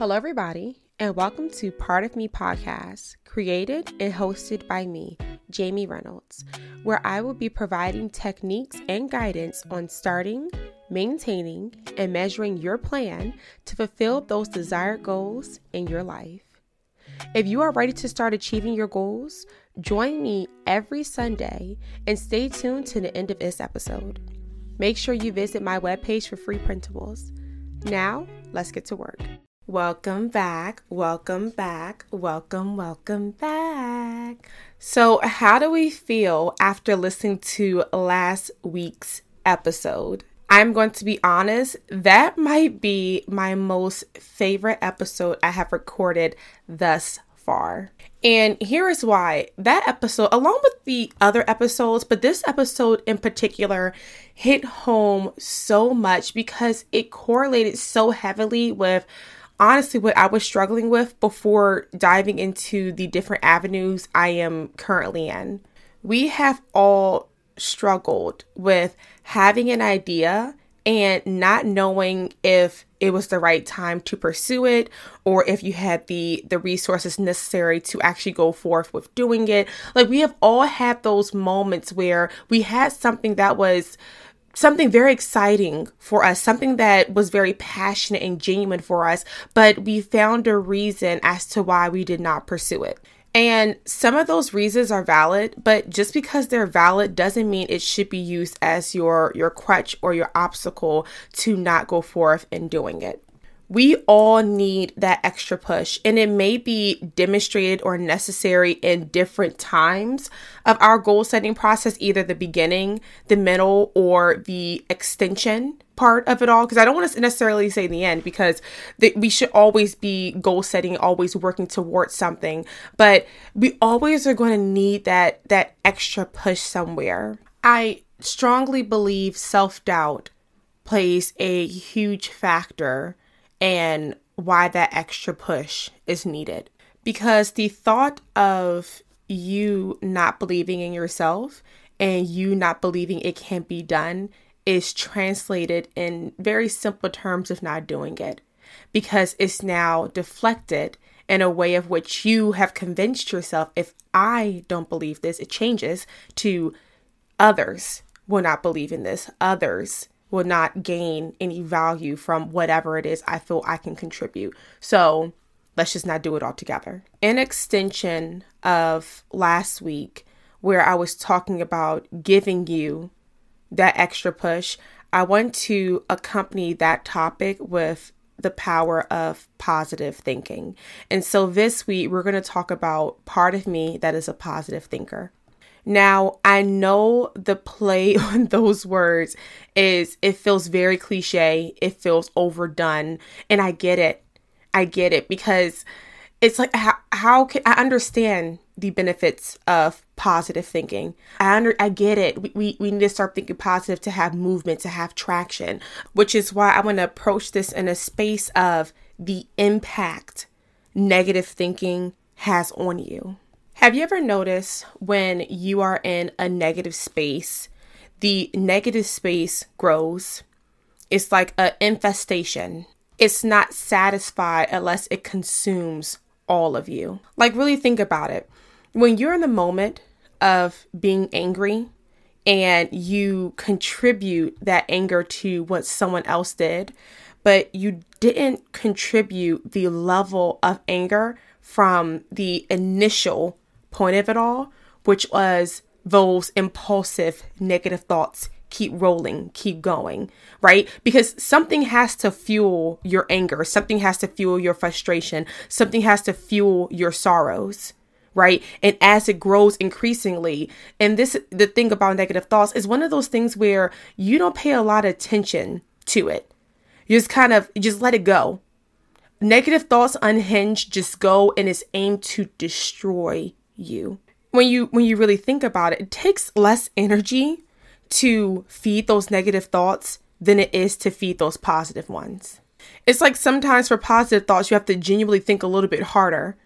Hello, everybody, and welcome to Part of Me podcast, created and hosted by me, Jamie Reynolds, where I will be providing techniques and guidance on starting, maintaining, and measuring your plan to fulfill those desired goals in your life. If you are ready to start achieving your goals, join me every Sunday and stay tuned to the end of this episode. Make sure you visit my webpage for free printables. Now, let's get to work. Welcome back, welcome back, welcome, welcome back. So, how do we feel after listening to last week's episode? I'm going to be honest, that might be my most favorite episode I have recorded thus far. And here is why that episode, along with the other episodes, but this episode in particular hit home so much because it correlated so heavily with honestly what I was struggling with before diving into the different avenues I am currently in. We have all struggled with having an idea and not knowing if it was the right time to pursue it or if you had the the resources necessary to actually go forth with doing it like we have all had those moments where we had something that was something very exciting for us, something that was very passionate and genuine for us, but we found a reason as to why we did not pursue it. And some of those reasons are valid, but just because they're valid doesn't mean it should be used as your your crutch or your obstacle to not go forth in doing it we all need that extra push, and it may be demonstrated or necessary in different times of our goal setting process, either the beginning, the middle, or the extension part of it all. Because I don't want to necessarily say the end, because the, we should always be goal setting, always working towards something, but we always are going to need that that extra push somewhere. I strongly believe self doubt plays a huge factor and why that extra push is needed. Because the thought of you not believing in yourself and you not believing it can be done is translated in very simple terms of not doing it because it's now deflected in a way of which you have convinced yourself if I don't believe this, it changes to others will not believe in this, others will not gain any value from whatever it is I feel I can contribute. So let's just not do it all together. An extension of last week, where I was talking about giving you that extra push, I want to accompany that topic with the power of positive thinking. And so this week, we're going to talk about part of me that is a positive thinker. Now, I know the play on those words is it feels very cliche, it feels overdone, and I get it. I get it because it's like how, how can I understand the benefits of positive thinking? I under I get it. We, we we need to start thinking positive to have movement, to have traction, which is why I want to approach this in a space of the impact negative thinking has on you. Have you ever noticed when you are in a negative space, the negative space grows? It's like an infestation. It's not satisfied unless it consumes all of you. Like, really think about it. When you're in the moment of being angry and you contribute that anger to what someone else did, but you didn't contribute the level of anger from the initial point of it all, which was those impulsive negative thoughts keep rolling, keep going, right? Because something has to fuel your anger, something has to fuel your frustration, something has to fuel your sorrows, right? And as it grows increasingly, and this the thing about negative thoughts is one of those things where you don't pay a lot of attention to it. You just kind of just let it go. Negative thoughts unhinged just go and it's aimed to destroy you. When you when you really think about it, it takes less energy to feed those negative thoughts than it is to feed those positive ones. It's like sometimes for positive thoughts you have to genuinely think a little bit harder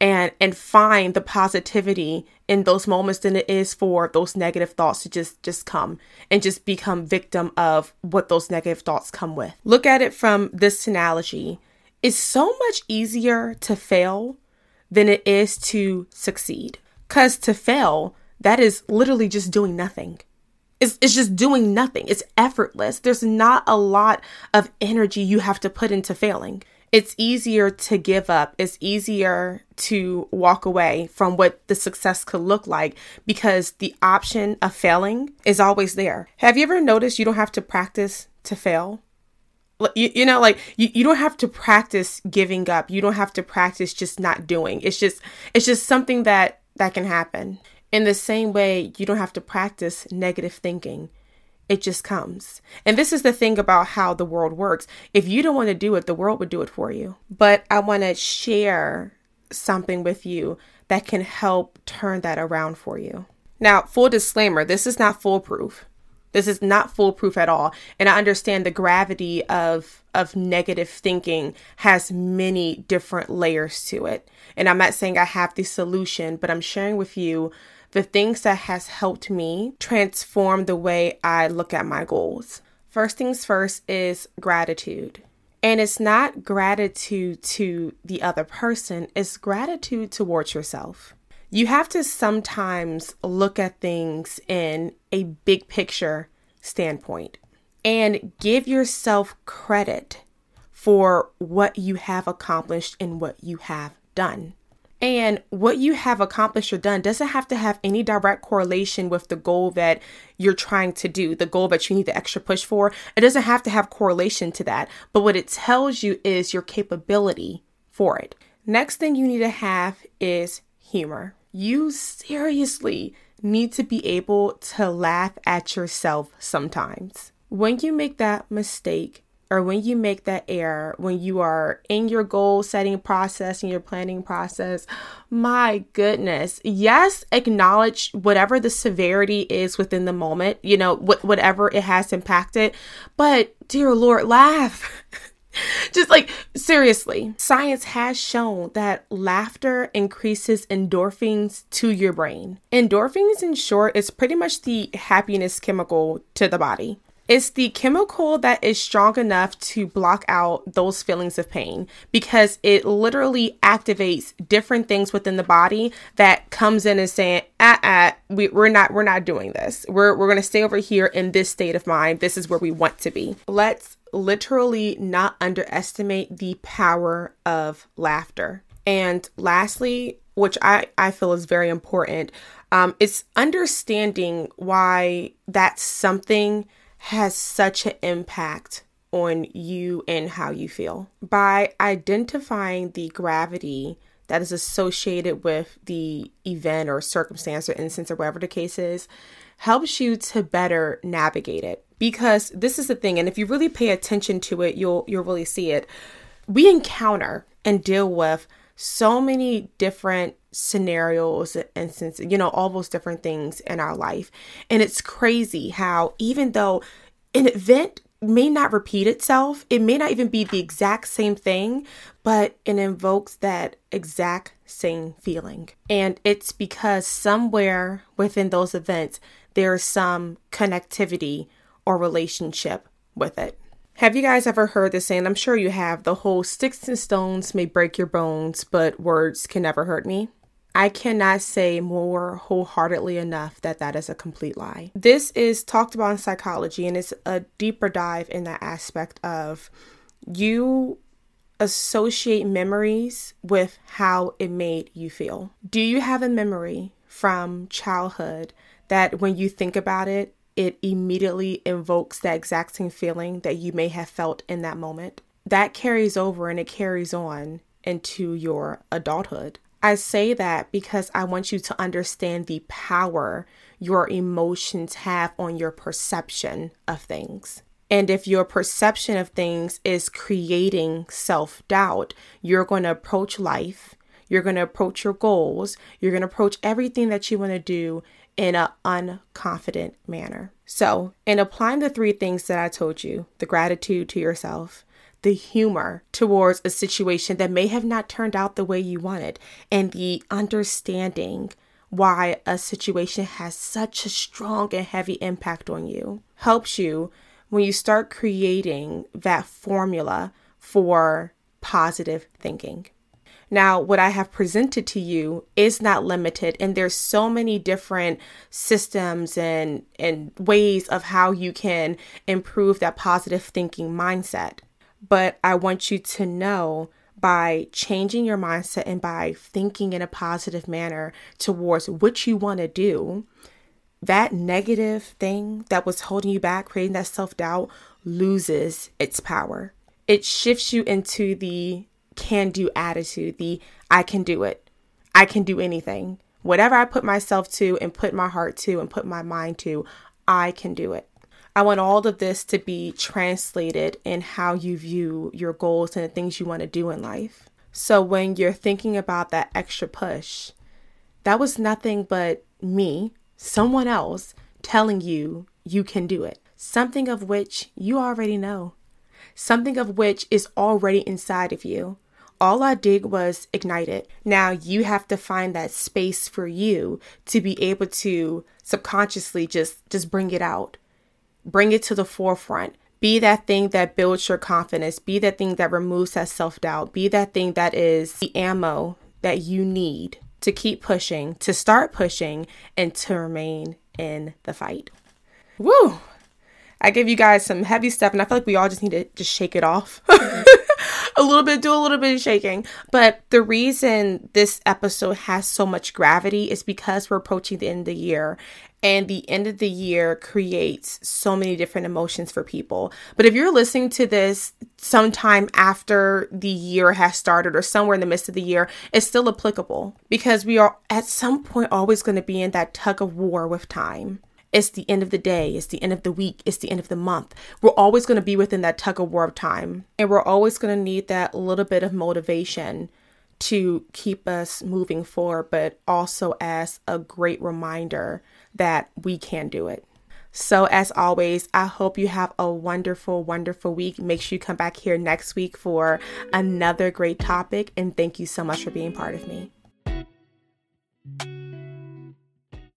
and and find the positivity in those moments than it is for those negative thoughts to just just come and just become victim of what those negative thoughts come with. Look at it from this analogy. it's so much easier to fail than it is to succeed. Because to fail, that is literally just doing nothing. It's, it's just doing nothing. It's effortless. There's not a lot of energy you have to put into failing. It's easier to give up. It's easier to walk away from what the success could look like because the option of failing is always there. Have you ever noticed you don't have to practice to fail? You, you know like you, you don't have to practice giving up. You don't have to practice just not doing. It's just it's just something that that can happen. In the same way you don't have to practice negative thinking. It just comes. And this is the thing about how the world works. If you don't want to do it the world would do it for you. But i want to share something with you that can help turn that around for you. Now full disclaimer this is not foolproof this is not foolproof at all. And I understand the gravity of of negative thinking has many different layers to it. And I'm not saying I have the solution, but I'm sharing with you the things that has helped me transform the way I look at my goals. First things first is gratitude. And it's not gratitude to the other person, it's gratitude towards yourself you have to sometimes look at things in a big picture standpoint and give yourself credit for what you have accomplished and what you have done. And what you have accomplished or done doesn't have to have any direct correlation with the goal that you're trying to do, the goal that you need the extra push for. It doesn't have to have correlation to that. But what it tells you is your capability for it. Next thing you need to have is humor you seriously need to be able to laugh at yourself sometimes. When you make that mistake, or when you make that error, when you are in your goal setting process and your planning process, my goodness, yes, acknowledge whatever the severity is within the moment, you know, wh- whatever it has impacted, but dear Lord, laugh. Just like seriously, science has shown that laughter increases endorphins to your brain. Endorphins, in short, is pretty much the happiness chemical to the body. It's the chemical that is strong enough to block out those feelings of pain because it literally activates different things within the body that comes in and saying, ah, ah we, we're not, we're not doing this. We're, we're going to stay over here in this state of mind. This is where we want to be. Let's literally not underestimate the power of laughter. And lastly, which I, I feel is very important, um, it's understanding why that's something has such an impact on you and how you feel. By identifying the gravity that is associated with the event or circumstance or instance or whatever the case is, helps you to better navigate it because this is the thing and if you really pay attention to it you'll you'll really see it we encounter and deal with so many different scenarios and since you know all those different things in our life and it's crazy how even though an event may not repeat itself it may not even be the exact same thing but it invokes that exact same feeling and it's because somewhere within those events there's some connectivity or relationship with it. Have you guys ever heard the saying? I'm sure you have the whole sticks and stones may break your bones, but words can never hurt me. I cannot say more wholeheartedly enough that that is a complete lie. This is talked about in psychology and it's a deeper dive in that aspect of you associate memories with how it made you feel. Do you have a memory from childhood that when you think about it, it immediately invokes that exact same feeling that you may have felt in that moment. That carries over and it carries on into your adulthood. I say that because I want you to understand the power your emotions have on your perception of things. And if your perception of things is creating self doubt, you're going to approach life, you're going to approach your goals, you're going to approach everything that you want to do in an unconfident manner. So, in applying the three things that I told you the gratitude to yourself, the humor towards a situation that may have not turned out the way you wanted, and the understanding why a situation has such a strong and heavy impact on you helps you when you start creating that formula for positive thinking. Now, what I have presented to you is not limited, and there's so many different systems and, and ways of how you can improve that positive thinking mindset. But I want you to know by changing your mindset and by thinking in a positive manner towards what you want to do, that negative thing that was holding you back, creating that self doubt, loses its power. It shifts you into the can do attitude, the I can do it. I can do anything. Whatever I put myself to and put my heart to and put my mind to, I can do it. I want all of this to be translated in how you view your goals and the things you want to do in life. So when you're thinking about that extra push, that was nothing but me, someone else, telling you you can do it. Something of which you already know, something of which is already inside of you. All I did was ignite it. Now you have to find that space for you to be able to subconsciously just just bring it out bring it to the forefront. Be that thing that builds your confidence. Be that thing that removes that self doubt. Be that thing that is the ammo that you need to keep pushing, to start pushing, and to remain in the fight. Woo! I give you guys some heavy stuff, and I feel like we all just need to just shake it off. a little bit, do a little bit of shaking. But the reason this episode has so much gravity is because we're approaching the end of the year. And the end of the year creates so many different emotions for people. But if you're listening to this sometime after the year has started or somewhere in the midst of the year, it's still applicable because we are at some point always going to be in that tug of war with time. It's the end of the day, it's the end of the week, it's the end of the month. We're always going to be within that tug of war of time. And we're always going to need that little bit of motivation to keep us moving forward, but also as a great reminder that we can do it. So, as always, I hope you have a wonderful, wonderful week. Make sure you come back here next week for another great topic. And thank you so much for being part of me.